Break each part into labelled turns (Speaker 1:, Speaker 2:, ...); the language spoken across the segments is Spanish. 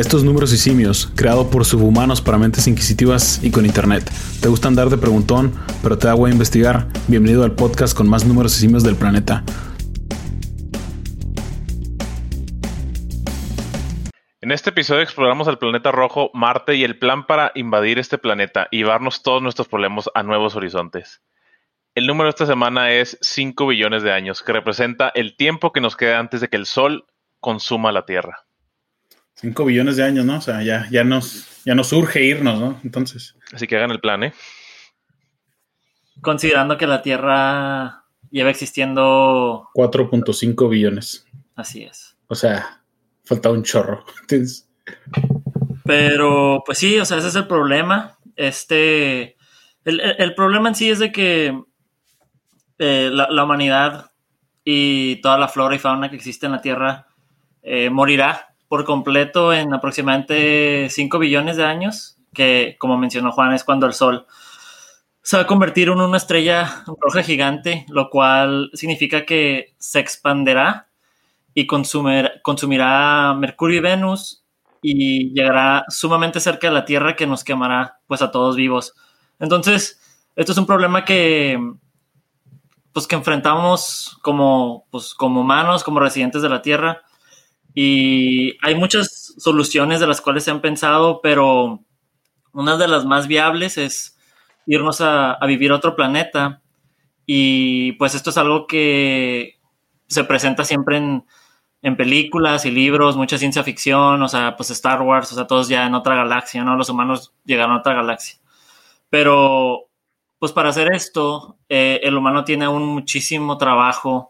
Speaker 1: Estos números y simios, creado por subhumanos para mentes inquisitivas y con internet. ¿Te gusta andar de preguntón, pero te da a investigar? Bienvenido al podcast con más números y simios del planeta.
Speaker 2: En este episodio exploramos el planeta rojo, Marte y el plan para invadir este planeta y llevarnos todos nuestros problemas a nuevos horizontes. El número de esta semana es 5 billones de años, que representa el tiempo que nos queda antes de que el Sol consuma la Tierra.
Speaker 1: 5 billones de años, ¿no? O sea, ya, ya, nos, ya nos urge irnos, ¿no? Entonces.
Speaker 2: Así que hagan el plan, ¿eh?
Speaker 3: Considerando que la Tierra lleva existiendo...
Speaker 1: 4.5 billones.
Speaker 3: Así es.
Speaker 1: O sea, falta un chorro.
Speaker 3: Pero, pues sí, o sea, ese es el problema. Este, el, problema en sí es de que eh, la, humanidad y toda la flora y fauna que existe en la Tierra eh, morirá por completo en aproximadamente 5 billones de años, que como mencionó Juan es cuando el Sol se va a convertir en una estrella roja gigante, lo cual significa que se expanderá y consumirá Mercurio y Venus y llegará sumamente cerca de la Tierra que nos quemará pues a todos vivos. Entonces, esto es un problema que pues que enfrentamos como pues como humanos, como residentes de la Tierra y hay muchas soluciones de las cuales se han pensado, pero una de las más viables es irnos a, vivir a otro planeta y pues esto es algo que se presenta siempre en en películas y libros, mucha ciencia ficción, o sea, pues Star Wars, o sea, todos ya en otra galaxia, ¿no? Los humanos llegaron a otra galaxia. Pero, pues para hacer esto, eh, el humano tiene aún muchísimo trabajo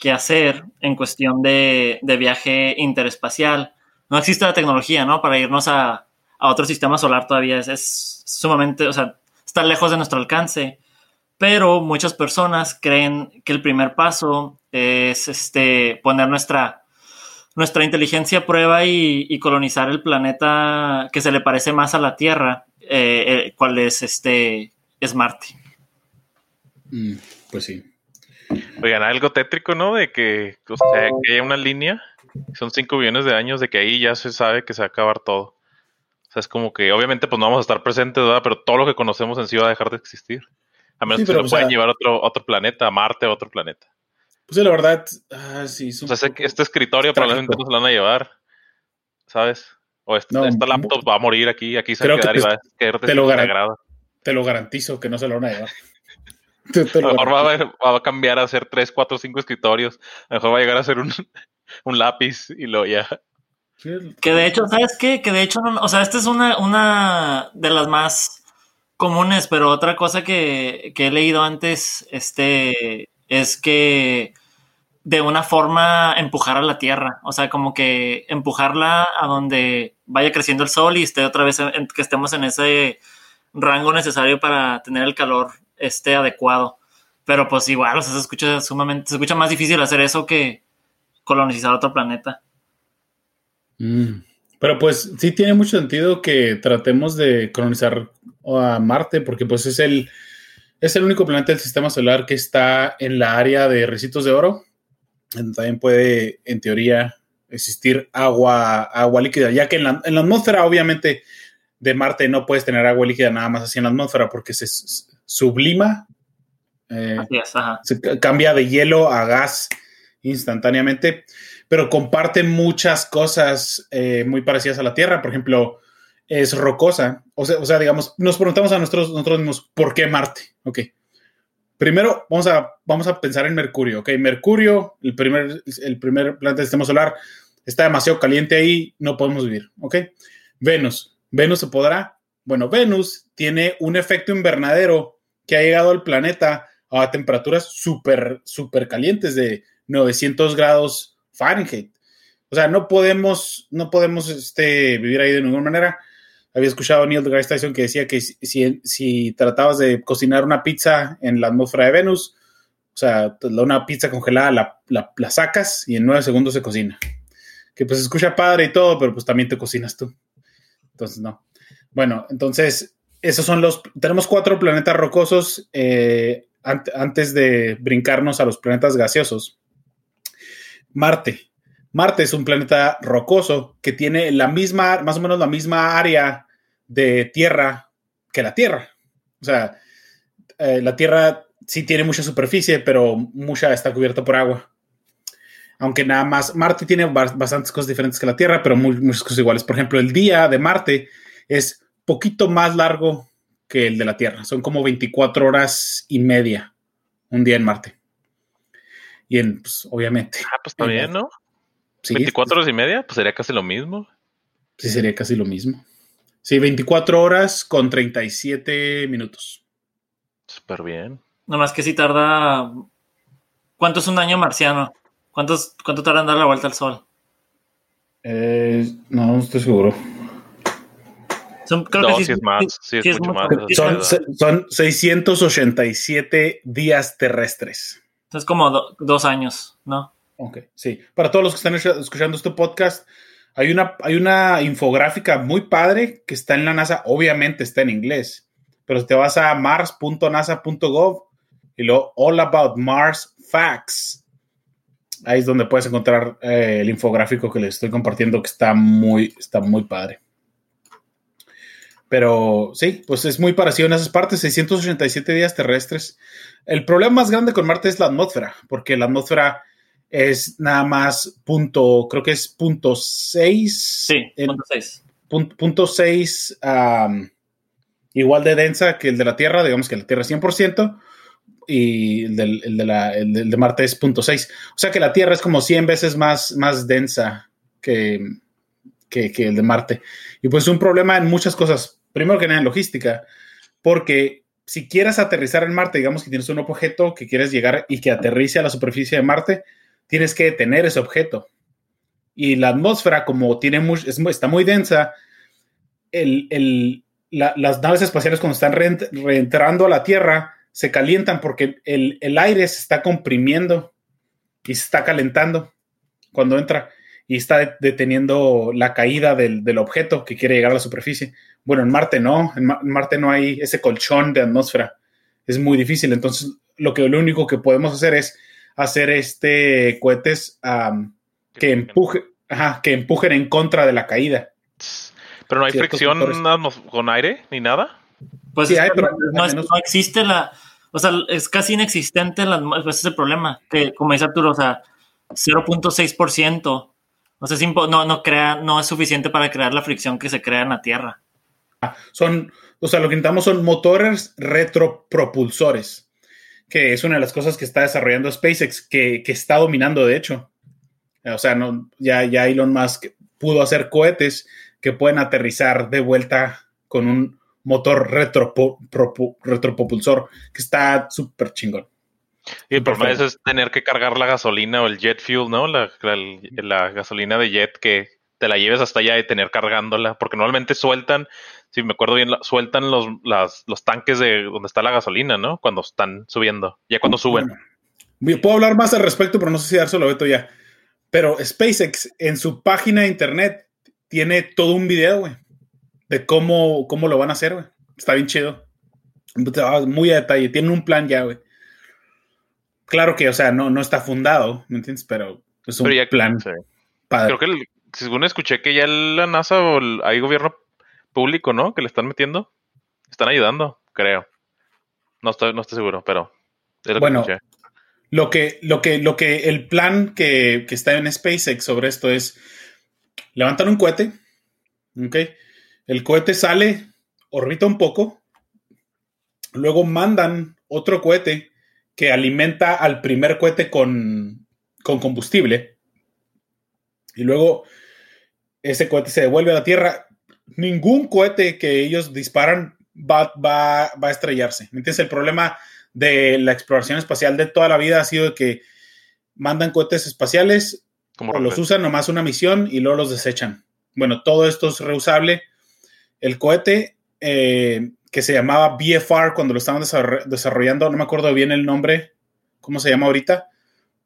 Speaker 3: que hacer en cuestión de, viaje interespacial. No existe la tecnología, ¿no? Para irnos a, otro sistema solar todavía es, es, sumamente, o sea, está lejos de nuestro alcance. Pero muchas personas creen que el primer paso es este, poner nuestra nuestra inteligencia prueba y, colonizar el planeta que se le parece más a la Tierra, eh, es este, es Marte.
Speaker 1: Mm, pues sí.
Speaker 2: Oigan, algo tétrico, ¿no? De que, o sea, que hay una línea, son 5 billones de años, de que ahí ya se sabe que se va a acabar todo. O sea, es como que obviamente pues no vamos a estar presentes, ¿verdad? Pero todo lo que conocemos en sí va a dejar de existir. A menos que se lo puedan llevar a otro, otro planeta, a Marte, a otro planeta.
Speaker 1: Pues la verdad, ah, sí.
Speaker 2: o sea, este escritorio probablemente no se lo van a llevar, ¿sabes? O esta, laptop va a morir aquí, aquí se va a quedar y va a
Speaker 1: quedar te, lo te lo garantizo que no se lo van a llevar.
Speaker 2: A lo mejor va a, cambiar a ser 3, 4, 5 escritorios. A lo mejor va a llegar a ser un, un lápiz y lo ya.
Speaker 3: Que de hecho, ¿sabes qué? Que de hecho, o sea, esta es una, una de las más comunes, pero otra cosa que, que he leído antes, este, es que de una forma empujar a la Tierra, o sea, como que empujarla a donde vaya creciendo el sol y esté otra vez, que estemos en ese rango necesario para tener el calor este adecuado. Pero pues igual, o sea, se escucha sumamente, se escucha más difícil hacer eso que colonizar otro planeta.
Speaker 1: Mm. Pero pues sí tiene mucho sentido que tratemos de colonizar a Marte, porque pues es el, es el único planeta del sistema solar que está en la área de recitos de oro. También puede, en teoría, existir agua, agua líquida, ya que en la, atmósfera, obviamente, de Marte no puedes tener agua líquida nada más así en la atmósfera porque se sublima, eh, se cambia de hielo a gas instantáneamente, pero comparten muchas cosas eh, muy parecidas a la Tierra. Por ejemplo, es rocosa. O sea, o sea, digamos, nos preguntamos a nosotros, nosotros mismos, ¿por qué Marte? Ok. Primero, vamos a, vamos a pensar en Mercurio. Ok, Mercurio, el primer, el primer planeta del sistema solar, está demasiado caliente ahí, no podemos vivir. Ok. Venus. ¿Venus se podrá? Bueno, Venus tiene un efecto invernadero que ha llegado al planeta a temperaturas súper, súper calientes de 900 grados Fahrenheit. O sea, no podemos, no podemos este, vivir ahí de ninguna manera había escuchado a Neil deGrasse Tyson que decía que si, si, tratabas de cocinar una pizza en la atmósfera de Venus, o sea, una pizza congelada la, la, sacas y en nueve segundos se cocina. Que pues escucha padre y todo, pero pues también te cocinas tú. Entonces, no. Bueno, entonces, esos son los... Tenemos cuatro planetas rocosos eh, antes de brincarnos a los planetas gaseosos. Marte. Marte es un planeta rocoso que tiene la misma, más o menos la misma área de tierra que la Tierra. O sea, eh, la Tierra sí tiene mucha superficie, pero mucha está cubierta por agua. Aunque nada más, Marte tiene bastantes cosas diferentes que la Tierra, pero muchas cosas iguales. Por ejemplo, el día de Marte es poquito más largo que el de la Tierra. Son como 24 horas y media un día en Marte. Y en, pues, obviamente.
Speaker 2: Ah, pues está bien, ¿no? 24 horas y media, pues sería casi lo mismo.
Speaker 1: Sí, sería casi lo mismo. Sí, 24 horas con 37 minutos.
Speaker 2: Súper bien.
Speaker 3: Nomás que si tarda. ¿Cuánto es un año marciano? ¿Cuántos, ¿Cuánto tarda en dar la vuelta al sol?
Speaker 1: Eh, no, estoy seguro.
Speaker 2: Son, creo que sí, es más. Sí, es, mucho más.
Speaker 1: Son, son, 687 días terrestres.
Speaker 3: Es como dos años, ¿no?
Speaker 1: Ok, sí. Para todos los que están escuchando este podcast, hay una, hay una infográfica muy padre que está en la NASA, obviamente está en inglés, pero si te vas a mars.nasa.gov y luego All About Mars Facts, ahí es donde puedes encontrar eh, el infográfico que les estoy compartiendo que está muy, está muy padre. Pero sí, pues es muy parecido en esas partes, 687 días terrestres. El problema más grande con Marte es la atmósfera, porque la atmósfera es nada más punto, creo que es punto 6.
Speaker 3: Sí, punto 6.
Speaker 1: Punto 6, igual de densa que el de la Tierra, digamos que la Tierra es 100%, y el, de, de, Marte es punto 6. O sea que la Tierra es como 100 veces más, más densa que, que, que el de Marte. Y pues es un problema en muchas cosas. Primero que nada en logística, porque si quieres aterrizar en Marte, digamos que tienes un objeto que quieres llegar y que aterrice a la superficie de Marte, tienes que detener ese objeto. Y la atmósfera, como tiene está muy densa, las naves espaciales cuando están reentrando a la Tierra se calientan porque el, aire se está comprimiendo y se está calentando cuando entra y está deteniendo la caída del, objeto que quiere llegar a la superficie. Bueno, en Marte no, en, Marte no hay ese colchón de atmósfera. Es muy difícil. Entonces, lo que lo único que podemos hacer es hacer este cohetes que, empuje, que empujen en contra de la caída.
Speaker 2: Pero no hay fricción con aire ni nada.
Speaker 3: Pues sí, hay, pero no, existe la, o sea, es casi inexistente la, pues ese es el problema, que como dice Arturo, o sea, 0.6%, o sea, no, no, crea, no es suficiente para crear la fricción que se crea en la Tierra.
Speaker 1: Son, o sea, lo que necesitamos son motores retropropulsores que es una de las cosas que está desarrollando SpaceX, que, está dominando, de hecho. O sea, no, ya, ya Elon Musk pudo hacer cohetes que pueden aterrizar de vuelta con un motor retropropulsor, que está súper chingón.
Speaker 2: Y el problema es, tener que cargar la gasolina o el jet fuel, ¿no? La, la, gasolina de jet que te la lleves hasta allá y tener cargándola, porque normalmente sueltan si me acuerdo bien, sueltan los, los tanques de donde está la gasolina, ¿no? Cuando están subiendo, ya cuando suben.
Speaker 1: puedo hablar más al respecto, pero no sé si dárselo Beto ya. Pero SpaceX en su página de internet tiene todo un video, güey, de cómo, cómo lo van a hacer, güey. Está bien chido. Muy a detalle, tienen un plan ya, güey. Claro que, o sea, no, no está fundado, ¿me entiendes? Pero es un plan.
Speaker 2: Creo que, según escuché que ya la NASA o el, hay gobierno público, ¿no? Que le están metiendo. Están ayudando, creo. No estoy, no estoy seguro, pero
Speaker 1: bueno, lo que, lo que, lo que, el plan que, está en SpaceX sobre esto es levantar un cohete, ¿ok? El cohete sale, orbita un poco, luego mandan otro cohete que alimenta al primer cohete con, con combustible y luego ese cohete se devuelve a la Tierra ningún cohete que ellos disparan va, va, a estrellarse. ¿Me entiendes? El problema de la exploración espacial de toda la vida ha sido que mandan cohetes espaciales, o los usan nomás una misión y luego los desechan. Bueno, todo esto es reusable. El cohete eh, que se llamaba BFR cuando lo estaban desarrollando, no me acuerdo bien el nombre, cómo se llama ahorita,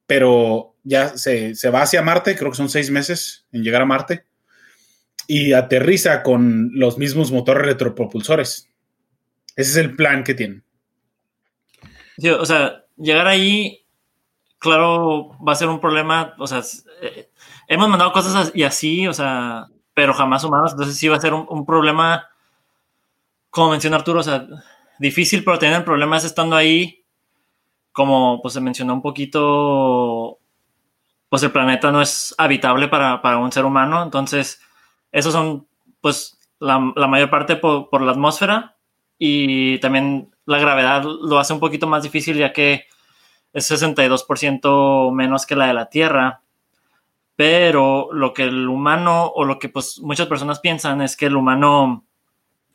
Speaker 1: pero ya se, se va hacia Marte, creo que son seis meses en llegar a Marte y aterriza con los mismos motores retropropulsores. Ese es el plan que tienen.
Speaker 3: o sea, llegar ahí, claro, va a ser un problema, o sea, eh, hemos mandado cosas y así, o sea, pero jamás humanos, entonces sí va a ser un, problema, como menciona Arturo, o sea, difícil, pero tener problemas estando ahí, como pues se mencionó un poquito, pues el planeta no es habitable para, para un ser humano, entonces esos son pues la, mayor parte por, por, la atmósfera y también la gravedad lo hace un poquito más difícil ya que es 62% menos que la de la Tierra. Pero lo que el humano o lo que pues muchas personas piensan es que el humano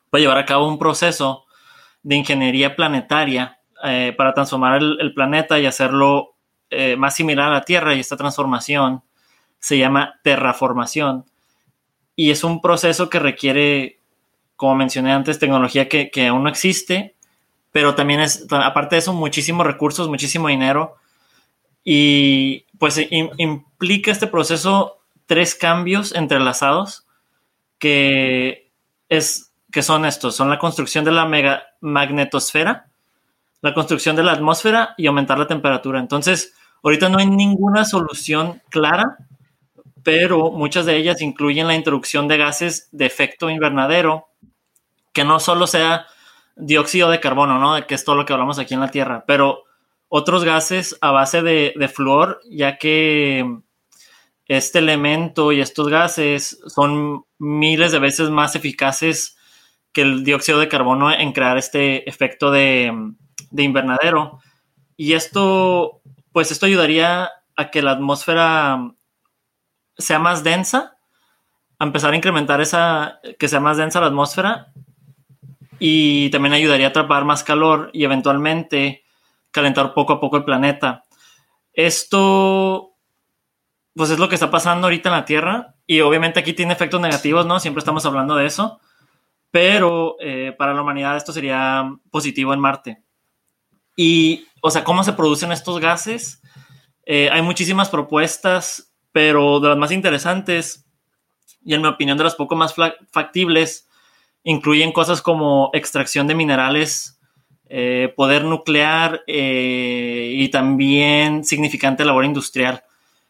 Speaker 3: puede llevar a cabo un proceso de ingeniería planetaria eh, para transformar el, planeta y hacerlo eh, más similar a la Tierra y esta transformación se llama terraformación y es un proceso que requiere, como mencioné antes, tecnología que, que aún no existe pero también es, aparte de eso, muchísimos recursos, muchísimo dinero. Y pues implica este proceso tres cambios entrelazados que, es, que son estos, son la construcción de la mega magnetosfera, la construcción de la atmósfera y aumentar la temperatura. Entonces, ahorita no hay ninguna solución clara, pero muchas de ellas incluyen la introducción de gases de efecto invernadero, que no solo sea dióxido de carbono, ¿no? Que es todo lo que hablamos aquí en la Tierra, pero otros gases a base de, de ya que este elemento y estos gases son miles de veces más eficaces que el dióxido de carbono en crear este efecto de, de invernadero. Y esto, pues esto ayudaría a que la atmósfera sea más densa, a empezar a incrementar esa, que sea más densa la atmósfera y también ayudaría a atrapar más calor y eventualmente calentar poco a poco el planeta. Esto, pues es lo que está pasando ahorita en la Tierra y obviamente aquí tiene efectos negativos, ¿no? Siempre estamos hablando de eso, pero eh, para la humanidad esto sería positivo en Marte. Y, o sea, ¿cómo se producen estos gases? Eh, hay muchísimas propuestas, pero de las más interesantes y en mi opinión de las poco más factibles incluyen cosas como extracción de minerales, eh, poder nuclear eh, y también significante labor industrial.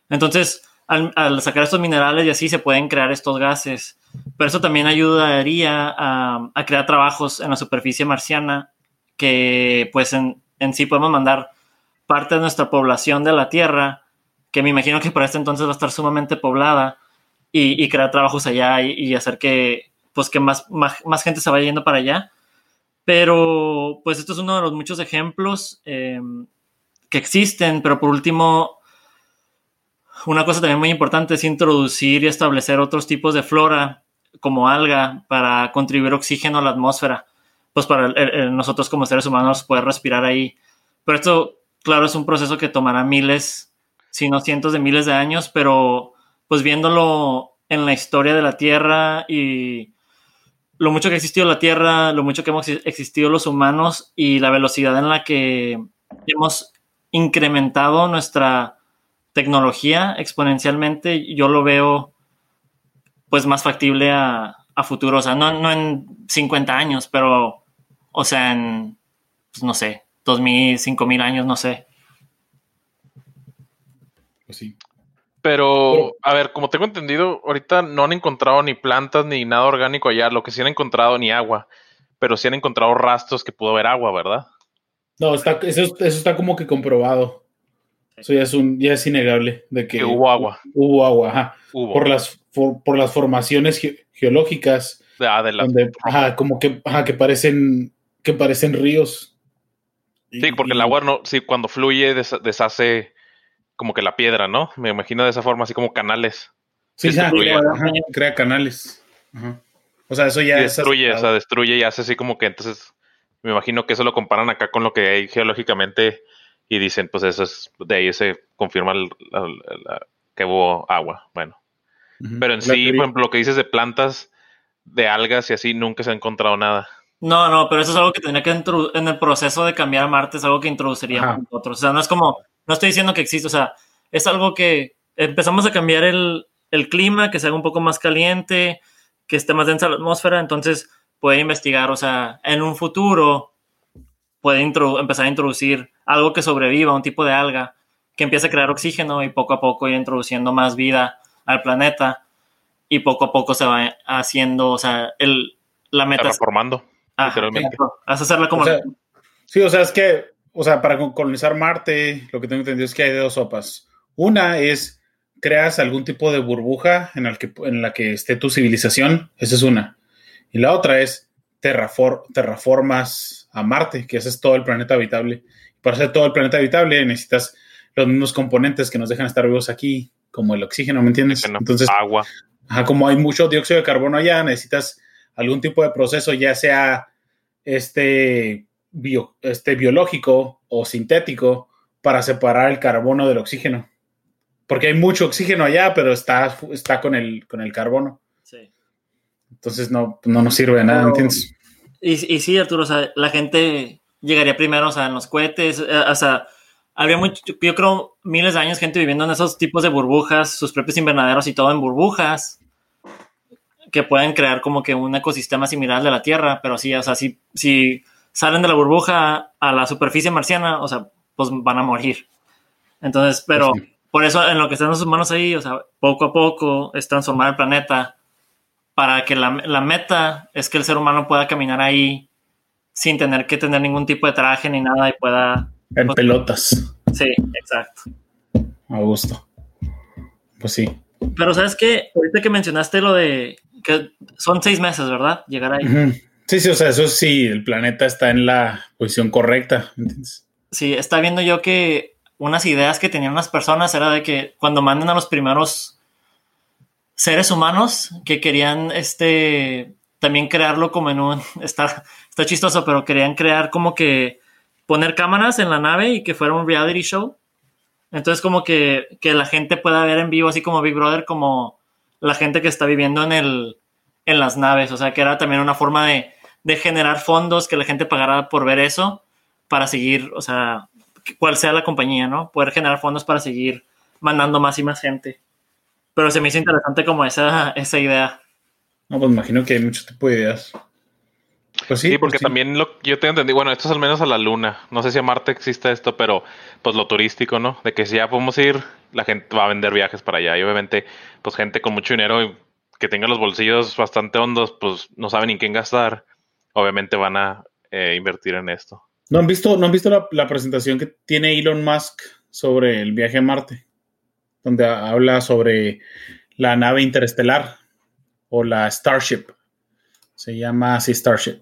Speaker 3: Entonces, al, sacar estos minerales y así se pueden crear estos gases. Pero eso también ayudaría a, crear trabajos en la superficie marciana que pues en, sí podemos mandar parte de nuestra población de la Tierra, que me imagino que para este entonces va a estar sumamente poblada, y, crear trabajos allá y hacer que, pues que más, más, gente se vaya yendo para allá. Pero pues esto es uno de los muchos ejemplos em, que existen, pero por último, una cosa también muy importante es introducir y establecer otros tipos de flora como alga para contribuir oxígeno a la atmósfera, pues para nosotros como seres humanos poder respirar ahí. Pero esto, claro, es un proceso que tomará miles, si no cientos de miles de años, pero pues viéndolo en la historia de la Tierra y lo mucho que ha existido la Tierra, lo mucho que hemos existido los humanos y la velocidad en la que hemos incrementado nuestra tecnología exponencialmente, yo lo veo pues más factible a, futuro, o sea, no, no, en 50 años, pero, o sea, en, pues, no sé, 2000, 5000 años, no sé.
Speaker 2: Pues sí. Pero, a ver, como tengo entendido, ahorita no han encontrado ni plantas ni nada orgánico allá, lo que sí han encontrado ni agua, pero sí han encontrado rastros que pudo haber agua, ¿verdad?
Speaker 1: No, está, eso, eso está como que comprobado. Eso ya es, un, ya es innegable de que,
Speaker 2: hubo agua.
Speaker 1: Hubo agua, ajá. Por, las, por, las formaciones geológicas.
Speaker 2: Ah,
Speaker 1: ajá, como que, ajá, que parecen, que parecen ríos.
Speaker 2: Sí, porque el agua no, sí, cuando fluye deshace como que la piedra, ¿no? Me imagino de esa forma, así como canales.
Speaker 1: Sí, sí crea, canales. O sea, eso ya
Speaker 2: destruye, o sea, destruye y hace así como que entonces me imagino que eso lo comparan acá con lo que hay geológicamente y dicen, pues eso es, de ahí se confirma que hubo agua. Bueno. Pero en sí, por ejemplo, lo que dices de plantas, de algas y así, nunca se ha encontrado nada.
Speaker 3: No, no, pero eso es algo que tenía que en el proceso de cambiar a Marte, es algo que introduciríamos nosotros. O sea, no es como no estoy diciendo que existe, o sea, es algo que empezamos a cambiar el, clima, que se haga un poco más caliente, que esté más densa la atmósfera, entonces puede investigar, o sea, en un futuro puede empezar a introducir algo que sobreviva, un tipo de alga que empiece a crear oxígeno y poco a poco ir introduciendo más vida al planeta y poco a poco se va haciendo, o sea, el, la meta...
Speaker 2: Reformando,
Speaker 3: literalmente. Vas a hacerla como...
Speaker 1: sí, o sea, es que, o sea, para colonizar Marte, lo que tengo entendido es que hay dos sopas. Una es creas algún tipo de burbuja en, el que, en la que esté tu civilización, esa es una. Y la otra es terraformas a Marte, que ese es todo el planeta habitable. Para hacer todo el planeta habitable necesitas los mismos componentes que nos dejan estar vivos aquí, como el oxígeno, ¿me entiendes?
Speaker 2: Entonces, agua.
Speaker 1: como hay mucho dióxido de carbono allá, necesitas algún tipo de proceso, ya sea este, bio, este biológico o sintético, para separar el carbono del oxígeno. Porque hay mucho oxígeno allá, pero está, está con, el, con el carbono. Sí. Entonces no, no nos sirve de nada, ¿entiendes?
Speaker 3: Y, y sí, Arturo, o sea, la gente llegaría primero, o sea, en los cohetes, eh, o sea, había mucho, yo creo, miles de años gente viviendo en esos tipos de burbujas, sus propios invernaderos y todo en burbujas, que pueden crear como que un ecosistema similar de la Tierra, pero sí, o sea, si, si salen de la burbuja a la superficie marciana, o sea, pues van a morir. Entonces, pero pues por eso en lo que están los humanos ahí, o sea, poco a poco es transformar el planeta para que la, la meta es que el ser humano pueda caminar ahí sin tener que tener ningún tipo de traje ni nada y pueda...
Speaker 1: En pues, pelotas.
Speaker 3: Sí, exacto.
Speaker 1: A gusto. Pues sí.
Speaker 3: Pero sabes qué, ahorita que mencionaste lo de que son seis meses, ¿verdad? Llegar ahí.
Speaker 1: Sí, sí, o sea, eso sí, el planeta está en la posición correcta. ¿entiendes?
Speaker 3: Sí, está viendo yo que unas ideas que tenían unas personas era de que cuando manden a los primeros seres humanos que querían este también crearlo como en un está, está chistoso, pero querían crear como que poner cámaras en la nave y que fuera un reality show. Entonces como que, que la gente pueda ver en vivo, así como Big Brother, como la gente que está viviendo en el en las naves. O sea que era también una forma de, de generar fondos, que la gente pagara por ver eso, para seguir, o sea, cual sea la compañía, ¿no? Poder generar fondos para seguir mandando más y más gente. Pero se me hizo interesante como esa, esa idea.
Speaker 1: No, pues imagino que hay mucho tipo de ideas.
Speaker 2: Pues sí, porque pues también lo, yo tengo entendido, bueno, esto es al menos a la luna. No sé si a Marte existe esto, pero pues lo turístico, ¿no? De que si ya podemos ir, la gente va a vender viajes para allá. Y obviamente, pues gente con mucho dinero que tenga los bolsillos bastante hondos, pues no saben en quién gastar. Obviamente van a eh, invertir en esto.
Speaker 1: ¿No han visto, ¿no han visto la, presentación que tiene Elon Musk sobre el viaje a Marte? Donde habla sobre la nave interestelar o la Starship. Se llama así Starship.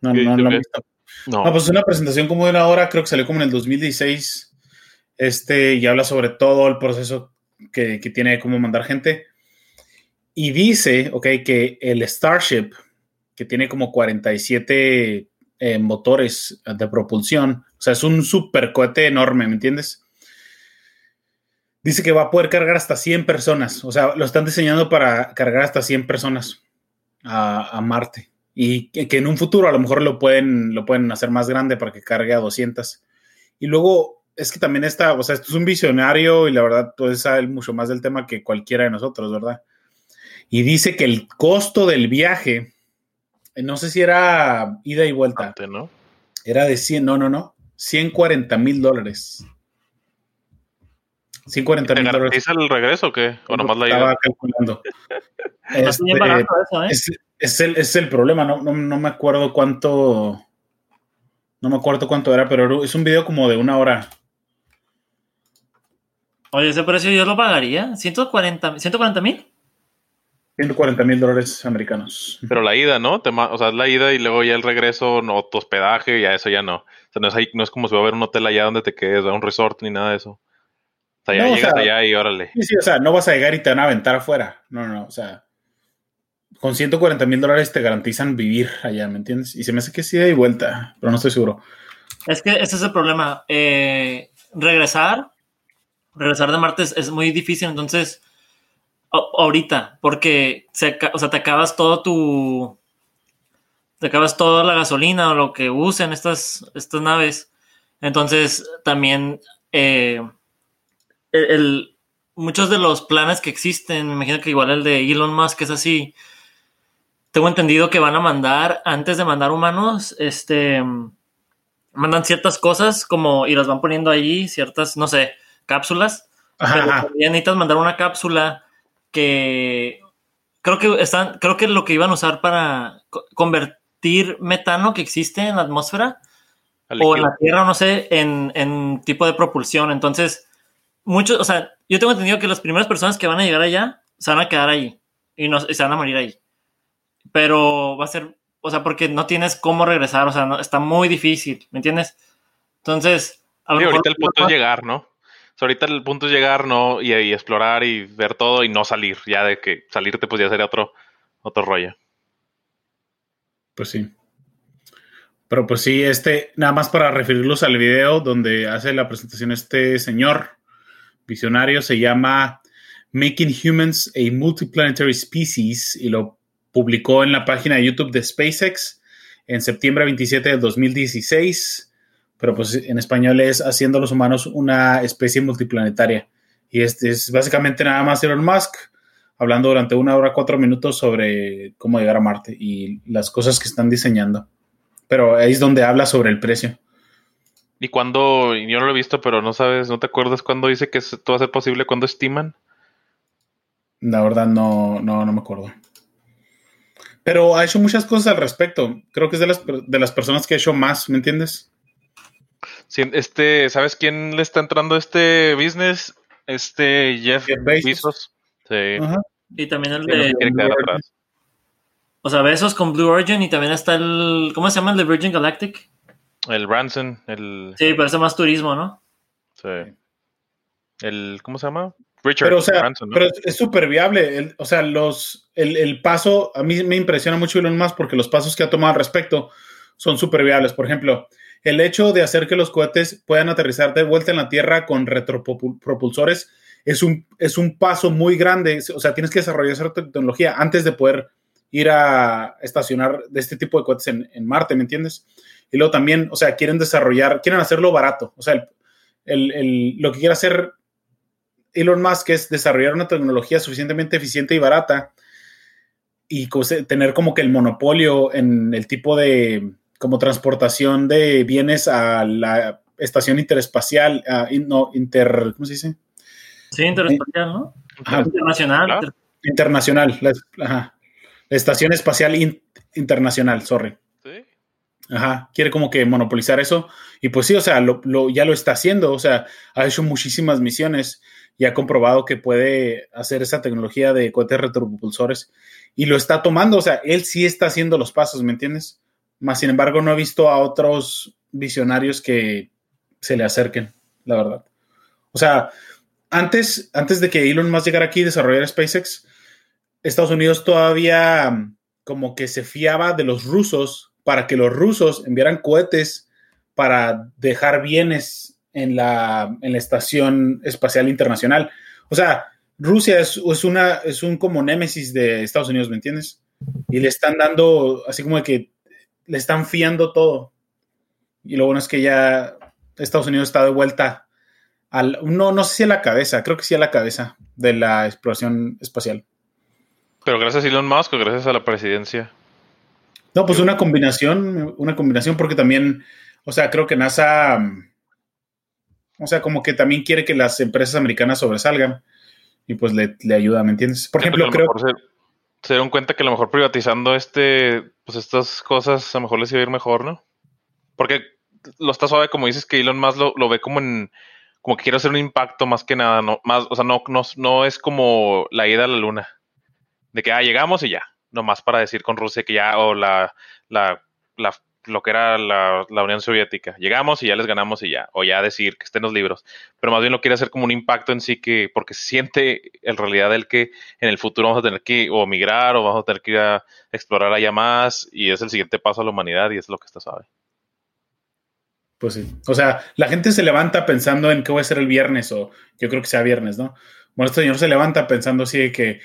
Speaker 1: No, no, no, visto. no. pues es una presentación como de una hora, creo que salió como en el 2016. Este, y habla sobre todo el proceso que, que tiene de cómo mandar gente. Y dice, ok, que el Starship, que tiene como 47 eh, motores de propulsión. O sea, es un super cohete enorme, ¿me entiendes? Dice que va a poder cargar hasta 100 personas. O sea, lo están diseñando para cargar hasta 100 personas a, Marte. Y que, en un futuro a lo mejor lo pueden, lo pueden hacer más grande para que cargue a 200. Y luego es que también está, o sea, esto es un visionario y la verdad, puede saber mucho más del tema que cualquiera de nosotros, ¿verdad? Y dice que el costo del viaje no sé si era ida y vuelta. ¿no? Era de 100, no, no, no. 140 mil dólares. 140 mil dólares.
Speaker 2: el regreso o qué? ¿O nomás la ida? Estaba calculando.
Speaker 1: este, eso, ¿eh? es, el, es, el, problema, no, no, no, me acuerdo cuánto. No me acuerdo cuánto era, pero es un video como de una hora.
Speaker 3: Oye, ese precio yo lo pagaría. 140 mil.
Speaker 1: 140 mil dólares americanos.
Speaker 2: Pero la ida, ¿no? o sea, la ida y luego ya el regreso, no, tu hospedaje, ya eso ya no. O sea, no es, no es como si va a haber un hotel allá donde te quedes, un resort ni nada de eso. O sea, ya llegas allá y órale.
Speaker 1: Sí, sí, o sea, no vas a llegar y te van a aventar afuera. No, no, no, o sea, con 140 mil dólares te garantizan vivir allá, ¿me entiendes? Y se me hace que sí de vuelta, pero no estoy seguro.
Speaker 3: Es que ese es el problema. Eh, regresar, regresar de Marte es muy difícil, entonces ahorita, porque se, o sea, te acabas todo tu. Te acabas toda la gasolina o lo que usen estas, estas naves. Entonces, también eh, el, muchos de los planes que existen, me imagino que igual el de Elon Musk es así. Tengo entendido que van a mandar, antes de mandar humanos, este mandan ciertas cosas como y las van poniendo ahí, ciertas, no sé, cápsulas.
Speaker 1: Ajá,
Speaker 3: pero necesitas mandar una cápsula que creo que están, creo que lo que iban a usar para co- convertir metano que existe en la atmósfera o en la Tierra, no sé, en, en tipo de propulsión. Entonces, muchos, o sea, yo tengo entendido que las primeras personas que van a llegar allá se van a quedar ahí y, no, y se van a morir ahí. Pero va a ser, o sea, porque no tienes cómo regresar, o sea, no- está muy difícil, ¿me entiendes? Entonces, a lo
Speaker 2: Sí,
Speaker 3: mejor-
Speaker 2: ahorita el punto es llegar, ¿no? O sea, ahorita el punto es llegar, ¿no? Y, y explorar y ver todo y no salir. Ya de que salirte, pues ya sería otro, otro rollo.
Speaker 1: Pues sí. Pero pues sí, este, nada más para referirlos al video donde hace la presentación este señor visionario, se llama Making Humans a Multiplanetary Species y lo publicó en la página de YouTube de SpaceX en septiembre 27 de 2016, pero pues en español es Haciendo los humanos una especie multiplanetaria. Y este es básicamente nada más Elon Musk hablando durante una hora, cuatro minutos sobre cómo llegar a Marte y las cosas que están diseñando. Pero ahí es donde habla sobre el precio.
Speaker 2: ¿Y cuándo? Yo no lo he visto, pero no sabes, ¿no te acuerdas cuándo dice que esto va a ser posible? ¿Cuándo estiman?
Speaker 1: La verdad no, no, no me acuerdo. Pero ha hecho muchas cosas al respecto. Creo que es de las, de las personas que ha hecho más, ¿me entiendes?
Speaker 2: Sí, este, ¿sabes quién le está entrando a este business? Este Jeff,
Speaker 1: Jeff Bezos.
Speaker 2: Bezos. Sí.
Speaker 1: Ajá.
Speaker 3: y también el
Speaker 2: Sí,
Speaker 3: de, o sea, besos con Blue Origin y también está el, ¿cómo se llama el de Virgin Galactic?
Speaker 2: El Branson, el,
Speaker 3: Sí, parece más turismo, ¿no?
Speaker 2: sí. el, ¿cómo se llama? Richard
Speaker 1: Pero, o sea,
Speaker 2: Branson, ¿no?
Speaker 1: pero es- es súper viable. El- o sea, los, el, el paso, a mí me impresiona mucho Elon Musk porque los pasos que ha tomado al respecto son súper viables. Por ejemplo, el hecho de hacer que los cohetes puedan aterrizar de vuelta en la Tierra con retropropulsores es un, es un paso muy grande. O sea, tienes que desarrollar esa tecnología antes de poder ir a estacionar de este tipo de cohetes en, en Marte, ¿me entiendes? Y luego también, o sea, quieren desarrollar, quieren hacerlo barato. O sea, el- el- el- lo que quiere hacer Elon Musk es desarrollar una tecnología suficientemente eficiente y barata y tener como que el monopolio en el tipo de como transportación de bienes a la estación interespacial, a- in- no, inter, ¿cómo se dice?
Speaker 3: Sí, interespacial, ¿no?
Speaker 1: Ajá,
Speaker 3: Internacional.
Speaker 2: Claro.
Speaker 1: internacional, la, ajá, la estación espacial in- internacional, sorry. Ajá, quiere como que monopolizar eso. Y pues sí, o sea, lo, lo- ya lo está haciendo. O sea, ha hecho muchísimas misiones y ha comprobado que puede hacer esa tecnología de cohetes retropropulsores y lo está tomando. O sea, él sí está haciendo los pasos, ¿me entiendes? Más sin embargo, no he visto a otros visionarios que se le acerquen, la verdad. O sea, antes, antes de que Elon Musk llegara aquí y desarrollar SpaceX, Estados Unidos todavía mm, como que se fiaba de los rusos para que los rusos enviaran cohetes para dejar bienes en la, en la Estación Espacial Internacional. O sea, Rusia es, una, es un como némesis de Estados Unidos, ¿me entiendes? Y le están dando, así como de que le están fiando todo. Y lo bueno es que ya Estados Unidos está de vuelta al, no, no sé si a la cabeza, creo que sí a la cabeza de la exploración espacial.
Speaker 2: Pero gracias a Elon Musk o gracias a la presidencia.
Speaker 1: No, pues una combinación, una combinación, porque también, o sea, creo que NASA, o sea, como que también quiere que las empresas americanas sobresalgan y pues le, le ayuda, ¿me entiendes? Por
Speaker 2: Sí,
Speaker 1: ejemplo,
Speaker 2: pues, a lo
Speaker 1: creo,
Speaker 2: se, se dieron cuenta que a lo mejor privatizando este, pues estas cosas a lo mejor les iba a ir mejor, ¿no? Porque lo está suave, como dices, que Elon Musk lo, lo ve como en, como que quiere hacer un impacto más que nada, no, más, o sea, no, no, no es como la ida a la luna, de que ah, llegamos y ya, nomás para decir con Rusia que ya, o la, la, la lo que era la, la, Unión Soviética. Llegamos y ya les ganamos y ya, o ya decir que estén los libros, pero más bien lo quiere hacer como un impacto en sí que, porque siente en realidad el que en el futuro vamos a tener que o migrar o vamos a tener que ir a explorar allá más y es el siguiente paso a la humanidad y es lo que está suave.
Speaker 1: Pues sí, o sea, la gente se levanta pensando en qué voy a hacer el viernes o yo creo que sea viernes, ¿no? Bueno, este señor se levanta pensando así de que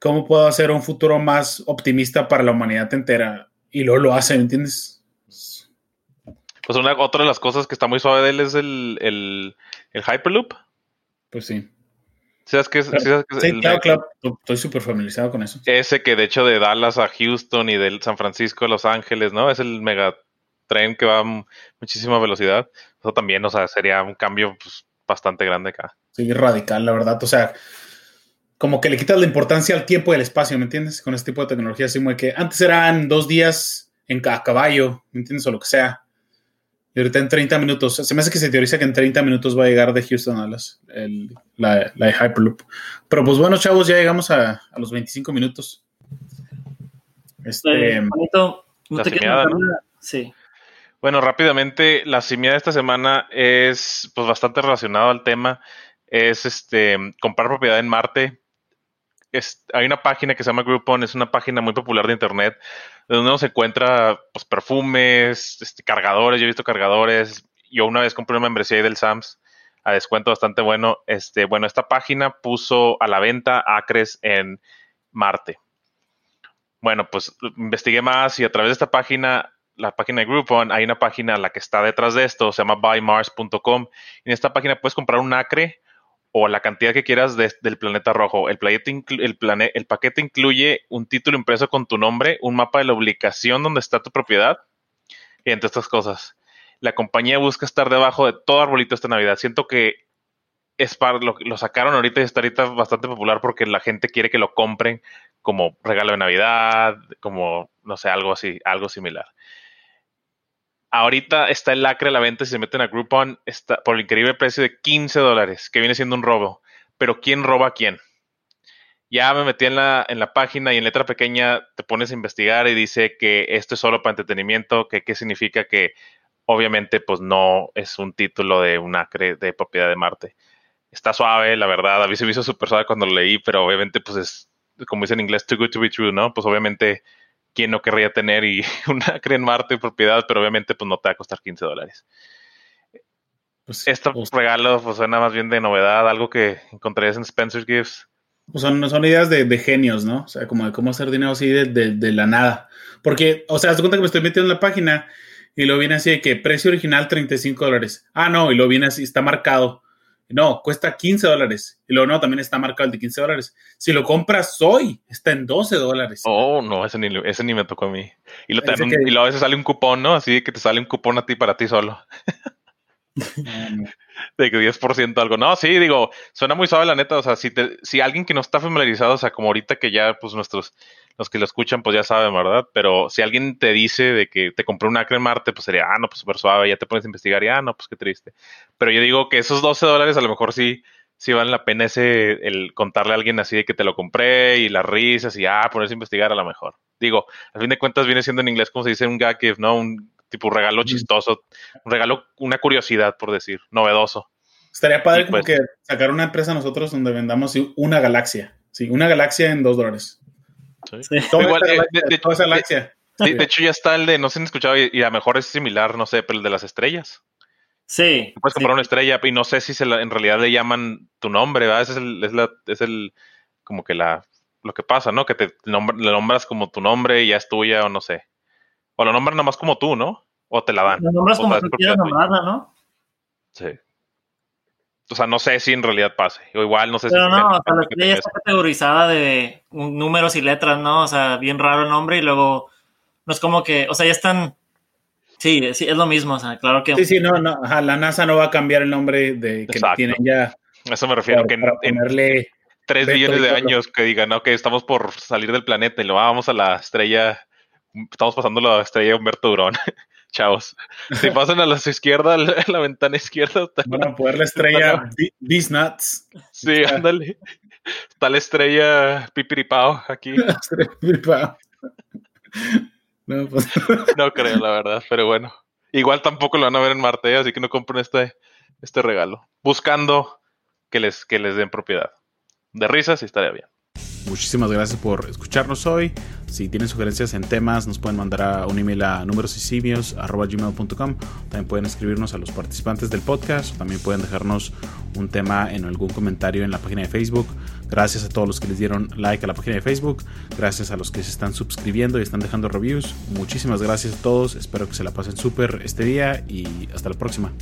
Speaker 1: cómo puedo hacer un futuro más optimista para la humanidad entera y luego lo hace, ¿me entiendes?
Speaker 2: Pues una, otra de las cosas que está muy suave de él es el, el, el Hyperloop.
Speaker 1: Pues sí.
Speaker 2: ¿Sabes qué
Speaker 1: sí,
Speaker 2: el,
Speaker 1: claro, claro. Estoy súper familiarizado con eso.
Speaker 2: Ese que de hecho de Dallas a Houston y de San Francisco a Los Ángeles, ¿no? Es el mega tren que va a muchísima velocidad. Eso también, o sea, sería un cambio pues, bastante grande acá.
Speaker 1: Sí, radical, la verdad. O sea, como que le quitas la importancia al tiempo y al espacio, ¿me entiendes? Con este tipo de tecnología, así como que antes eran dos días en a caballo, ¿me entiendes? O lo que sea. Y ahorita en 30 minutos, se me hace que se teoriza que en 30 minutos va a llegar de Houston a las, la, la, Hyperloop. Pero pues bueno, chavos, ya llegamos a, a los 25 minutos.
Speaker 3: Este, ¿no Sí.
Speaker 2: Bueno, rápidamente, la simiedad de esta semana es pues bastante relacionado al tema. Es este comprar propiedad en Marte. Hay una página que se llama Groupon, es una página muy popular de internet, donde uno se encuentra pues, perfumes, este, cargadores, yo he visto cargadores. Yo una vez compré una membresía ahí del Sams a descuento bastante bueno. Este, bueno, esta página puso a la venta acres en Marte. Bueno, pues investigué más y a través de esta página la página de Groupon, hay una página la que está detrás de esto, se llama buymars.com. En esta página puedes comprar un acre o la cantidad que quieras del planeta rojo. El, paquete incluye un título impreso con tu nombre, un mapa de la ubicación donde está tu propiedad y entre estas cosas. La compañía busca estar debajo de todo arbolito esta Navidad. Siento que es para lo, lo sacaron ahorita y está ahorita bastante popular porque la gente quiere que lo compren como regalo de Navidad, como no sé, algo así, algo similar. Ahorita está el lacre a la venta. Si se meten a Groupon, está por el increíble precio de 15 dólares, que viene siendo un robo. Pero ¿quién roba a quién? Ya me metí en la, en la página y en letra pequeña te pones a investigar y dice que esto es solo para entretenimiento, que qué significa que obviamente pues no es un título de un acre de propiedad de Marte. Está suave, la verdad. A mí se me hizo súper suave cuando lo leí, pero obviamente pues es, como dice en inglés, too good to be true, ¿no? Pues obviamente quién no querría tener y una creen Marte propiedad, pero obviamente pues no te va a costar 15 dólares. Pues, este pues, regalo pues suena más bien de novedad, algo que encontrarías en Spencer's Gifts.
Speaker 1: Pues son, son ideas de, genios, ¿no? O sea, como de cómo hacer dinero así de, la nada. Porque, o sea, haz cuenta que me estoy metiendo en la página y lo viene así de que precio original 35 dólares. Ah, no, y lo viene así, está marcado no, cuesta 15 dólares. Y luego no, también está marcado el de 15 dólares. Si lo compras hoy, está en 12 dólares.
Speaker 2: Oh, no, ese ni, ese ni me tocó a mí. Y, lo y luego a veces sale un cupón, ¿no? Así que te sale un cupón a ti para ti solo. de que 10% algo. No, sí, digo, suena muy suave la neta. O sea, si, te, si alguien que no está familiarizado, o sea, como ahorita que ya, pues nuestros, los que lo escuchan, pues ya saben, ¿verdad? Pero si alguien te dice de que te compró un acre en Marte, pues sería, ah, no, pues súper suave, ya te pones a investigar y, ah, no, pues qué triste. Pero yo digo que esos 12 dólares a lo mejor sí, sí valen la pena ese, el contarle a alguien así de que te lo compré y las risas y, ah, ponerse a investigar a lo mejor. Digo, al fin de cuentas viene siendo en inglés como se dice un gag gift, ¿no? Un tipo regalo chistoso, un regalo, una curiosidad, por decir, novedoso.
Speaker 1: Estaría padre como pues que sacar una empresa nosotros donde vendamos una galaxia. Sí, una galaxia en dos dólares.
Speaker 2: Sí. Igual, de, galaxia. De, hecho, ya está el de, no se han escuchado, y, a lo mejor es similar, no sé, pero el de las estrellas.
Speaker 3: Sí.
Speaker 2: Puedes comprar una estrella y no sé si se en realidad le llaman tu nombre, ¿verdad? Ese es el, es, la, es el, como que la, lo que pasa, ¿no? Que te le nombras como tu nombre y ya es tuya o no sé. O lo nombran nomás como tú, ¿no? O te la dan.
Speaker 3: Lo nombras como tú quieras nombrarla, ¿no?
Speaker 2: Sí. O sea, no sé si en realidad pase. O igual, no sé
Speaker 3: Pero
Speaker 2: si.
Speaker 3: no, o sea, la estrella está categorizada de números y letras, ¿no? O sea, bien raro el nombre y luego. No es como que. O sea, ya están. Sí, sí, es lo mismo. O sea, claro que.
Speaker 1: Sí, sí, no, no. Ajá, la NASA no va a cambiar el nombre de que tienen ya.
Speaker 2: A eso me refiero. que
Speaker 1: en,
Speaker 2: tres millones de años que digan, ok, estamos por salir del planeta y lo vamos a la estrella estamos pasando la estrella Humberto Durón. Chavos. Si pasan a la izquierda, la, ventana izquierda.
Speaker 1: Van a poder la estrella These Nuts.
Speaker 2: Sí, ándale. Está la estrella Pipiripao aquí.
Speaker 1: No, pues.
Speaker 2: no creo, la verdad, pero bueno. Igual tampoco lo van a ver en Marte, así que no compren este, este regalo. Buscando que les, que les den propiedad. De risas y estaría bien.
Speaker 1: Muchísimas gracias por escucharnos hoy. Si tienen sugerencias en temas, nos pueden mandar a un email a numerosysimios.com. También pueden escribirnos a los participantes del podcast. También pueden dejarnos un tema en algún comentario en la página de Facebook. Gracias a todos los que les dieron like a la página de Facebook. Gracias a los que se están suscribiendo y están dejando reviews. Muchísimas gracias a todos. Espero que se la pasen súper este día y hasta la próxima.